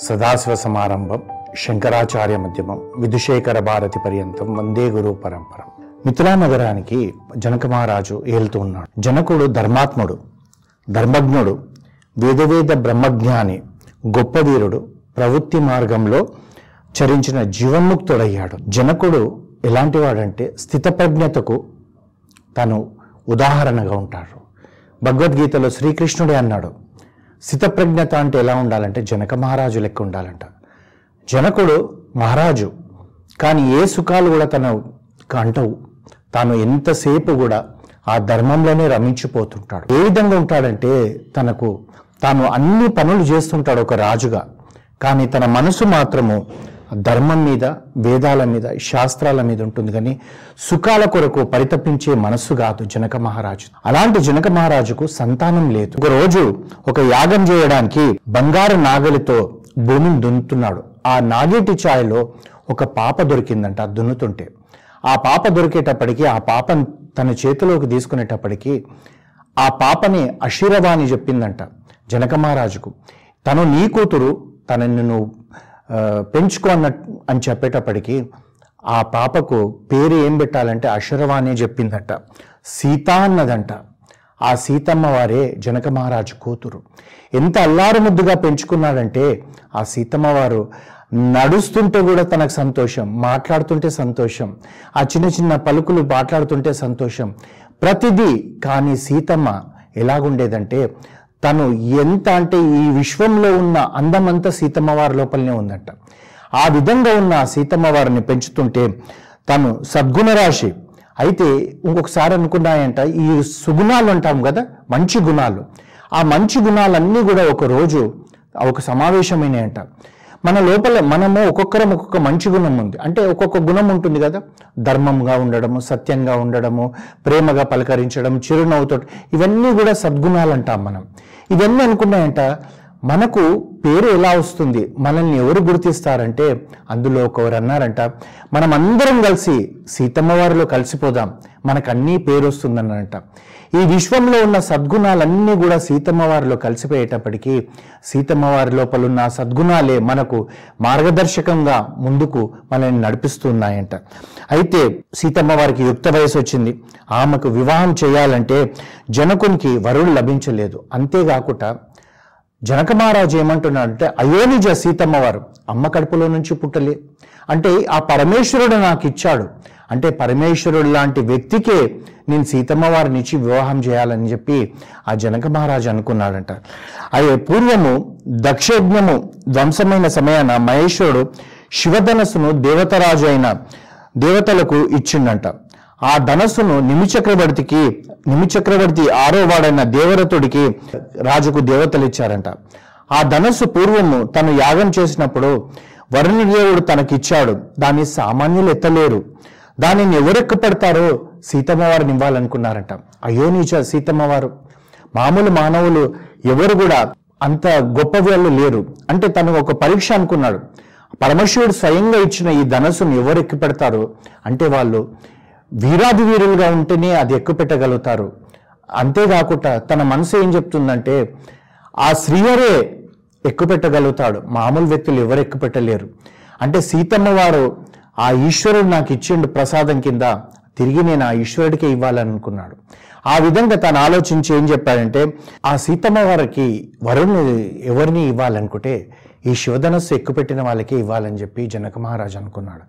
సదాశివ సమారంభం శంకరాచార్య మధ్యమం విధుశేఖర భారతి పర్యంతం వందే గురు పరంపరం మిథిలా నగరానికి జనక మహారాజు ఏలుతూ ఉన్నాడు జనకుడు ధర్మాత్ముడు ధర్మజ్ఞుడు వేదవేద బ్రహ్మజ్ఞాని గొప్ప వీరుడు ప్రవృత్తి మార్గంలో చరించిన జీవన్ముక్తుడయ్యాడు జనకుడు ఎలాంటి వాడంటే స్థితప్రజ్ఞతకు తను ఉదాహరణగా ఉంటాడు భగవద్గీతలో శ్రీకృష్ణుడే అన్నాడు స్థితప్రజ్ఞత అంటే ఎలా ఉండాలంటే జనక మహారాజు లెక్క ఉండాలంట. జనకుడు మహారాజు కానీ ఏ సుఖాలు కూడా తన అంటవు తాను ఎంతసేపు కూడా ఆ ధర్మంలోనే రమించిపోతుంటాడు. ఏ విధంగా ఉంటాడంటే తనకు తాను అన్ని పనులు చేస్తుంటాడు ఒక రాజుగా. కానీ తన మనసు మాత్రము ధర్మం మీద వేదాల మీద శాస్త్రాల మీద ఉంటుంది కానీ సుఖాల కొరకు పరితపించే మనస్సు కాదు జనక మహారాజు. అలాంటి జనక మహారాజుకు సంతానం లేదు. ఒక రోజు ఒక యాగం చేయడానికి బంగారు నాగలితో భూమిని దున్నుతున్నాడు. ఆ నాగేటి ఛాయలో ఒక పాప దొరికిందంట దున్నుతుంటే. ఆ పాప దొరికేటప్పటికి ఆ పాపను తన చేతిలోకి తీసుకునేటప్పటికి ఆ పాపని అశీరవాణి చెప్పిందంట జనక మహారాజుకు. తను నీ కూతురు తనని నువ్వు పెంచుకో అన్న అని చెప్పేటప్పటికి ఆ పాపకు పేరు ఏం పెట్టాలంటే అశరవాణి చెప్పిందట. సీత అన్నదంట. ఆ సీతమ్మ వారే జనక మహారాజు కూతురు. ఎంత అల్లారు ముద్దుగా పెంచుకున్నాడంటే ఆ సీతమ్మ వారు నడుస్తుంటే కూడా తనకు సంతోషం మాట్లాడుతుంటే సంతోషం ఆ చిన్న చిన్న పలుకులు మాట్లాడుతుంటే సంతోషం. ప్రతిదీ కానీ సీతమ్మ ఎలాగుండేదంటే తను ఎంత అంటే ఈ విశ్వంలో ఉన్న అందమంతా సీతమ్మ వారి లోపలనే ఉందంట. ఆ విధంగా ఉన్న సీతమ్మవారిని సీతమ్మ వారిని పెంచుతుంటే తను సద్గుణ రాశి. అయితే ఇంకొకసారి అనుకున్నాయంట ఈ సుగుణాలు అంటాం కదా మంచి గుణాలు. ఆ మంచి గుణాలన్నీ కూడా ఒక రోజు ఒక సమావేశమైనాయంట. మన లోపల మనము ఒక్కొక్కరం ఒక్కొక్క మంచి గుణం ఉంది. అంటే ఒక్కొక్క గుణం ఉంటుంది కదా ధర్మంగా ఉండడము సత్యంగా ఉండడము ప్రేమగా పలకరించడం చిరునవ్వుతో ఇవన్నీ కూడా సద్గుణాలు అంటాం మనం. ఇవన్నీ అనుకున్నాయంట. మనకు పేరు ఎలా వస్తుంది? మనల్ని ఎవరు గుర్తిస్తారంటే అందులో ఒకరు అన్నారంట మనం అందరం కలిసి సీతమ్మ వారిలో కలిసిపోదాం మనకు అన్నీ పేరు వస్తుందన్నారంట. ఈ విశ్వంలో ఉన్న సద్గుణాలన్నీ కూడా సీతమ్మ వారిలో కలిసిపోయేటప్పటికీ సీతమ్మ వారి లోపల ఉన్న సద్గుణాలే మనకు మార్గదర్శకంగా ముందుకు మనల్ని నడిపిస్తున్నాయంట. అయితే సీతమ్మ వారికి యుక్త వయసు వచ్చింది. ఆమెకు వివాహం చేయాలంటే జనకునికి వరుడు లభించలేదు. అంతేకాకుండా జనక మహారాజు ఏమంటున్నాడంటే అయోనిజ సీతమ్మ వారు అమ్మ కడుపులో నుంచి పుట్టలే. అంటే ఆ పరమేశ్వరుడు నాకు ఇచ్చాడు. అంటే పరమేశ్వరుడు లాంటి వ్యక్తికే నేను సీతమ్మ వారిని ఇచ్చి వివాహం చేయాలని చెప్పి ఆ జనక మహారాజు అనుకున్నాడంట. అదే పూర్వము దక్షయజ్ఞము ధ్వంసమైన సమయాన మహేశ్వరుడు శివధనస్సును దేవతరాజు అయిన దేవతలకు ఇచ్చిండంట. ఆ ధనస్సును నిమిచక్రవర్తికి నిమిచక్రవర్తి ఆరో వాడైన దేవరతుడికి రాజుకు దేవతలు ఇచ్చారంట. ఆ ధనస్సు పూర్వము తను యాగం చేసినప్పుడు వరుణదేవుడు తనకిచ్చాడు. దాన్ని సామాన్యులు ఎత్తలేరు. దానిని ఎవరెక్కపడతారో సీతమ్మ వారిని ఇవ్వాలనుకున్నారంట అయ్యో నీచ సీతమ్మ వారు మామూలు మానవులు ఎవరు కూడా అంత గొప్ప వాళ్ళు లేరు. అంటే తను ఒక పరీక్ష అనుకున్నాడు. పరమశివుడు స్వయంగా ఇచ్చిన ఈ ధనస్సును ఎవరు ఎక్కి పెడతారు? అంటే వాళ్ళు వీరాది వీరులుగా ఉంటేనే అది ఎక్కువ పెట్టగలుగుతారు అంతేకాకుండా తన మనసు ఏం చెప్తుందంటే ఆ శ్రీహరే ఎక్కువ పెట్టగలుగుతాడు మామూలు వ్యక్తులు ఎవరు ఎక్కువ పెట్టలేరు అంటే సీతమ్మ వారు ఆ ఈశ్వరుడు నాకు ఇచ్చిండు ప్రసాదం కింద తిరిగి నేను ఆ ఈశ్వరుడికే ఇవ్వాలనుకున్నాడు. ఆ విధంగా తను ఆలోచించి ఏం చెప్పాడంటే ఆ సీతమ్మ వారికి వరుణ్ణి ఎవరిని ఇవ్వాలనుకుంటే ఈ శివధనస్సు ఎక్కుపెట్టిన వాళ్ళకే ఇవ్వాలని చెప్పి జనక మహారాజు అనుకున్నాడు.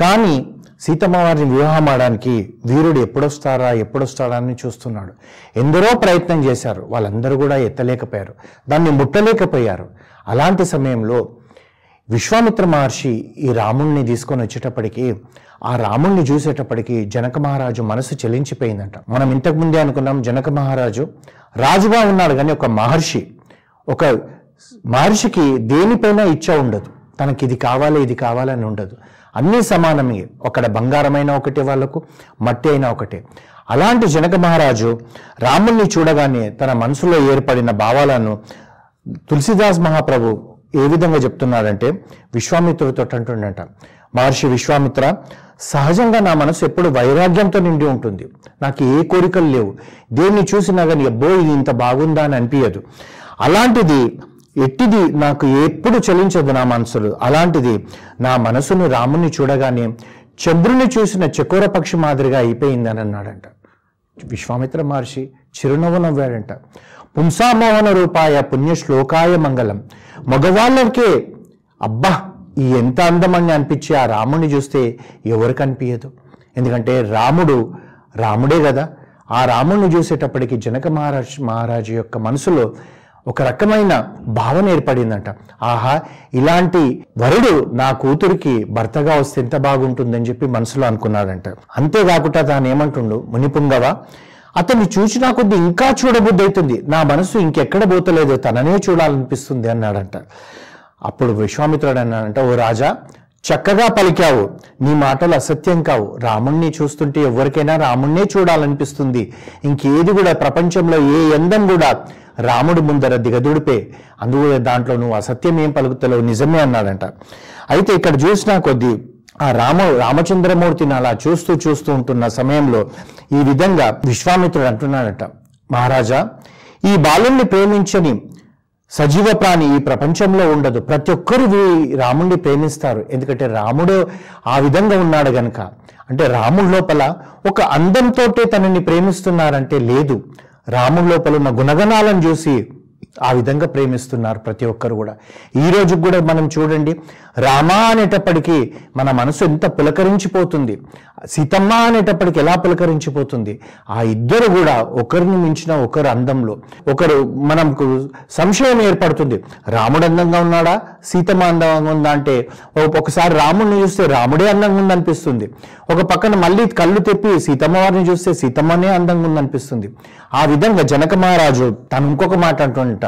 కానీ సీతమ్మవారిని వివాహం ఆడడానికి వీరుడు ఎప్పుడొస్తారా ఎప్పుడొస్తాడా అని చూస్తున్నాడు. ఎందరో ప్రయత్నం చేశారు. వాళ్ళందరూ కూడా ఎత్తలేకపోయారు. దాన్ని ముట్టలేకపోయారు. అలాంటి సమయంలో విశ్వామిత్ర మహర్షి ఈ రాముణ్ణి తీసుకొని వచ్చేటప్పటికి ఆ రాముణ్ణి చూసేటప్పటికి జనక మహారాజు మనసు చెలించిపోయిందంట. మనం ఇంతకు ముందే అనుకున్నాం జనక మహారాజు రాజుగా ఉన్నాడు కానీ ఒక మహర్షి ఒక మహర్షికి దేనిపైన ఇచ్చ ఉండదు. తనకి ఇది కావాలి ఇది కావాలని ఉండదు. అన్నీ సమానమే. ఒకడ బంగారమైన ఒకటే వాళ్ళకు మట్టి అయినా ఒకటే. అలాంటి జనక మహారాజు రాముణ్ణి చూడగానే తన మనసులో ఏర్పడిన భావాలను తులసిదాస్ మహాప్రభు ఏ విధంగా చెప్తున్నాడంటే విశ్వామిత్రుడితో అంటుండట. మహర్షి విశ్వామిత్ర సహజంగా నా మనసు ఎప్పుడు వైరాగ్యంతో నిండి ఉంటుంది. నాకు ఏ కోరికలు లేవు. దేన్ని చూసినా కానీ అబ్బో ఇది ఇంత బాగుందా అని అనిపించదు అలాంటిది ఎట్టిది నాకు ఎప్పుడు చలించదు నా మనసులు? అలాంటిది నా మనసును రాముని చూడగానే చంద్రుని చూసిన చకోర పక్షి మాదిరిగా అయిపోయిందని అన్నాడంట. విశ్వామిత్ర మహర్షి చిరునవ్వు నవ్వాడంట. పుంసామోహన రూపాయ పుణ్య శ్లోకాయ మంగళం. మగవాళ్ళకే అబ్బా ఈ ఎంత అందమని అనిపించి ఆ రాముడిని చూస్తే ఎవరికి అనిపించదు ఎందుకంటే రాముడు రాముడే కదా. ఆ రాముడిని చూసేటప్పటికి జనక మహారాజ్ మహారాజు యొక్క మనసులో ఒక రకమైన భావన ఏర్పడిందంట. ఆహా ఇలాంటి వరుడు నా కూతురికి భర్తగా వస్తే ఎంత బాగుంటుందని చెప్పి మనసులో అనుకున్నాడంట. అంతేకాకుండా తాను ఏమంటుండు? మునిపుంగవ? అతన్ని చూసినా కొద్ది ఇంకా చూడబుద్ధి అవుతుంది నా మనసు ఇంకెక్కడ పోతలేదు తననే చూడాలనిపిస్తుంది అన్నాడంట. అప్పుడు విశ్వామిత్రుడు అన్నాడంట ఓ రాజా చక్కగా పలికావు. నీ మాటలు అసత్యం కావు. రాముణ్ణి చూస్తుంటే ఎవరికైనా రాముణ్ణే చూడాలనిపిస్తుంది. ఇంకేది కూడా ప్రపంచంలో ఏ ఎందం కూడా రాముడు ముందర దిగదుడిపే. అందుకు దాంట్లో నువ్వు అసత్యం ఏం పలుకుతలేవు నిజమే అన్నాడంట. అయితే ఇక్కడ చూసినా కొద్దీ ఆ రామ రామచంద్రమూర్తిని అలా చూస్తూ చూస్తూ ఉంటున్న సమయంలో ఈ విధంగా విశ్వామిత్రుడు అంటున్నాడట. మహారాజా ఈ బాలుణ్ణి ప్రేమించని సజీవ ప్రాణి ఈ ప్రపంచంలో ఉండదు. ప్రతి ఒక్కరు రాముణ్ణి ప్రేమిస్తారు. ఎందుకంటే రాముడు ఆ విధంగా ఉన్నాడు గనక. అంటే రాముడి లోపల ఒక అందంతో తనని ప్రేమిస్తున్నారంటే లేదు. రాముడి లోపల ఉన్న గుణగణాలను చూసి ఆ విధంగా ప్రేమిస్తున్నారు ప్రతి ఒక్కరు కూడా. ఈ రోజు కూడా మనం చూడండి రామా అనేటప్పటికీ మన మనసు ఎంత పులకరించిపోతుంది సీతమ్మ అనేటప్పటికి ఎలా పులకరించిపోతుంది ఆ ఇద్దరు కూడా ఒకరిని మించిన ఒకరు అందంలో ఒకరు మనకు సంశయం ఏర్పడుతుంది. రాముడు అందంగా ఉన్నాడా? సీతమ్మ అందంగా ఉందా అంటే ఒకసారి రాముడిని చూస్తే రాముడే అందంగా ఉందనిపిస్తుంది. ఒక పక్కన మళ్ళీ కళ్ళు తెప్పి సీతమ్మ వారిని చూస్తే సీతమ్మనే అందంగా ఉందనిపిస్తుంది. ఆ విధంగా జనక మహారాజు తను ఇంకొక మాట అంటుంట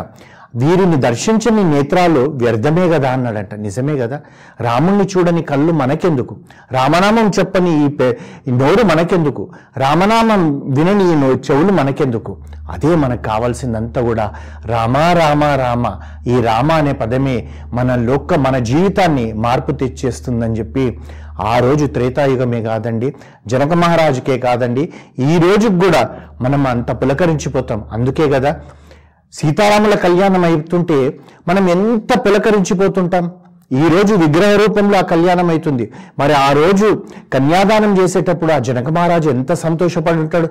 వీరిని దర్శించని నేత్రాలు వ్యర్థమే కదా అన్నాడంట. నిజమే కదా. రాముణ్ణి చూడని కళ్ళు మనకెందుకు? రామనామం చెప్పని ఈ పే నోరు మనకెందుకు? రామనామం వినని ఈ చెవులు మనకెందుకు? అదే మనకు కావాల్సిందంతా కూడా రామ రామ రామ. ఈ రామ అనే పదమే మన లోక మన జీవితాన్ని మార్పు తెచ్చేస్తుందని చెప్పి ఆ రోజు త్రేతాయుగమే కాదండి జనక మహారాజుకే కాదండి ఈ రోజుకు కూడా మనం అంత పులకరించిపోతాం. అందుకే కదా సీతారాముల కళ్యాణం అవుతుంటే మనం ఎంత పులకరించిపోతుంటాం? ఈ రోజు విగ్రహ రూపంలో ఆ కళ్యాణం అవుతుంది. మరి ఆ రోజు కన్యాదానం చేసేటప్పుడు ఆ జనక మహారాజు ఎంత సంతోషపడి ఉంటాడు?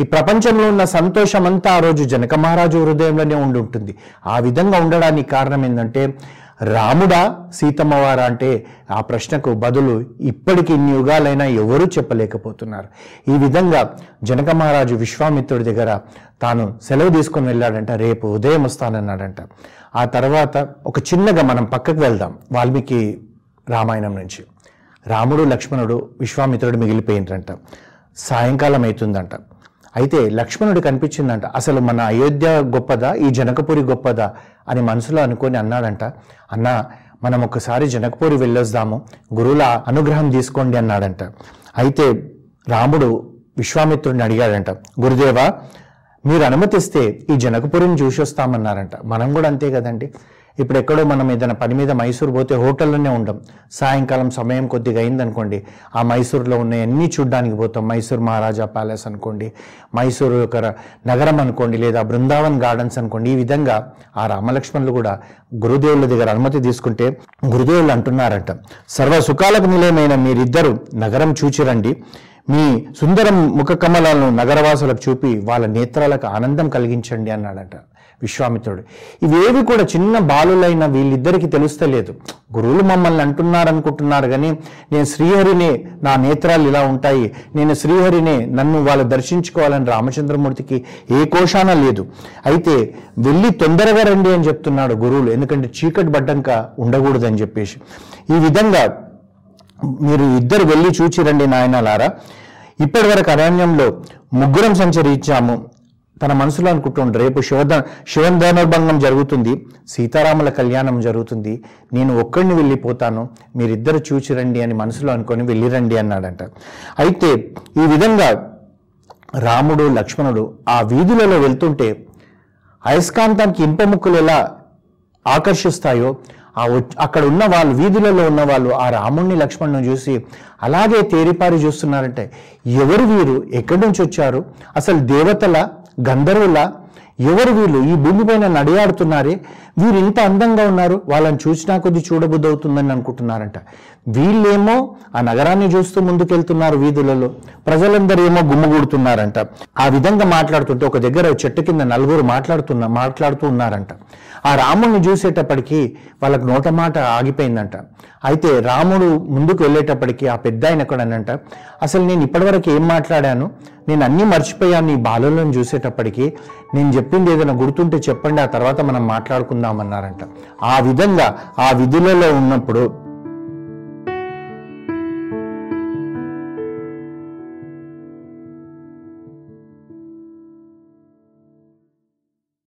ఈ ప్రపంచంలో ఉన్న సంతోషం అంతా ఆ రోజు జనక మహారాజు హృదయంలోనే ఉండి ఉంటుంది. ఆ విధంగా ఉండడానికి కారణం ఏంటంటే రాముడా సీతమ్మవారా అంటే ఆ ప్రశ్నకు బదులు ఇప్పటికి ఇన్ని యుగాలైనా ఎవరూ చెప్పలేకపోతున్నారు. ఈ విధంగా జనక మహారాజు విశ్వామిత్రుడి దగ్గర తాను సెలవు తీసుకొని వెళ్ళాడంట రేపు ఉదయం వస్తానన్నాడంట. ఆ తర్వాత ఒక చిన్నగా మనం పక్కకు వెళ్దాం వాల్మీకి రామాయణం నుంచి. రాముడు లక్ష్మణుడు విశ్వామిత్రుడు మిగిలిపోయిండ్రంట. సాయంకాలం అవుతుందంట. అయితే లక్ష్మణుడు కనిపించిందంట అసలు మన అయోధ్య గొప్పదా? ఈ జనకపురి గొప్పదా? అని మనసులో అనుకొని అన్నాడంట అన్నా మనం ఒకసారి జనకపురి వెళ్ళొస్తాము గురువుల అనుగ్రహం తీసుకోండి అన్నాడంట. అయితే రాముడు విశ్వామిత్రుడిని అడిగాడంట గురుదేవా మీరు అనుమతిస్తే ఈ జనకపురిని చూసి వస్తామన్నారంట. మనం కూడా అంతే కదండి? ఇప్పుడు ఎక్కడో మనం ఏదైనా పని మీద మైసూర్ పోతే హోటల్లోనే ఉండం. సాయంకాలం సమయం కొద్దిగా అయిందనుకోండి ఆ మైసూర్లో ఉన్న అన్ని చూడ్డానికి పోతాం. మైసూర్ మహారాజా ప్యాలెస్ అనుకోండి మైసూరు యొక్క నగరం అనుకోండి లేదా బృందావన్ గార్డెన్స్ అనుకోండి ఈ విధంగా ఆ రామలక్ష్మణులు కూడా గురుదేవుల దగ్గర అనుమతి తీసుకుంటే గురుదేవులు అంటున్నారట సర్వ సుఖాలకు నిలయమైన మీరిద్దరు నగరం చూచిరండి. మీ సుందరం ముఖ కమలాలను నగరవాసులకు చూపి వాళ్ళ నేత్రాలకు ఆనందం కలిగించండి అన్నాడట. విశ్వామిత్రుడు. ఇవేవి కూడా చిన్న బాలులైన వీళ్ళిద్దరికీ తెలుస్తలేదు గురువులు మమ్మల్ని అంటున్నారనుకుంటున్నారు కానీ నేను శ్రీహరినే నా నేత్రాలు ఇలా ఉంటాయి. నేను శ్రీహరినే నన్ను వాళ్ళు దర్శించుకోవాలని రామచంద్రమూర్తికి ఏ కోశాన లేదు. అయితే వెళ్ళి తొందరగా రండి అని చెప్తున్నాడు గురువులు. ఎందుకంటే చీకటి పడ్డాక ఉండకూడదని చెప్పేసి. ఈ విధంగా మీరు ఇద్దరు వెళ్ళి చూచి రండి నాయనలారా ఇప్పటి వరకు అరణ్యంలో ముగ్గురం సంచరించాము. తన మనసులో అనుకుంటుండ్రు రేపు శివద శివన్ ధనుర్భంగం జరుగుతుంది. సీతారాముల కళ్యాణం జరుగుతుంది. నేను ఒక్కడిని వెళ్ళిపోతాను. మీరిద్దరు చూచిరండి అని మనసులో అనుకొని వెళ్ళిరండి అన్నాడంట. అయితే ఈ విధంగా రాముడు లక్ష్మణుడు ఆ వీధులలో వెళ్తుంటే అయస్కాంతానికి ఇంప ముక్కులు ఎలా ఆకర్షిస్తాయో ఆ అక్కడ ఉన్న వాళ్ళు వీధులలో ఉన్న వాళ్ళు ఆ రాముణ్ణి లక్ష్మణ్ని చూసి అలాగే తేరిపారి చూస్తున్నారంటే ఎవరు వీరు? ఎక్కడి నుంచి వచ్చారు? అసలు దేవతల గంధర్వుల ఎవరు వీళ్ళు? ఈ భూమిపైన నడియాడుతున్నారే? వీరు ఇంత అందంగా ఉన్నారు వాళ్ళని చూసినా కొద్ది చూడబుద్ధి అవుతుందని అనుకుంటున్నారంట. వీళ్ళేమో ఆ నగరాన్ని చూస్తూ ముందుకెళ్తున్నారు వీధులలో. ప్రజలందరూ ఏమో గుమ్మగూడుతున్నారంట. ఆ విధంగా మాట్లాడుతుంటే ఒక దగ్గర చెట్టు కింద నలుగురు మాట్లాడుతున్న మాట్లాడుతూ ఉన్నారంట. ఆ రాముడిని చూసేటప్పటికి వాళ్ళకి నోట మాట ఆగిపోయిందంట. అయితే రాముడు ముందుకు వెళ్ళేటప్పటికి ఆ పెద్ద ఆయన ఎక్కడనంట అసలు నేను ఇప్పటివరకు ఏం మాట్లాడాను? నేను అన్నీ మర్చిపోయాను నీ బాలులను చూసేటప్పటికి నేను చెప్పింది ఏదైనా గుర్తుంటే చెప్పండి ఆ తర్వాత మనం మాట్లాడుకుందామన్నారంట. ఆ విధంగా ఆ విధులలో ఉన్నప్పుడు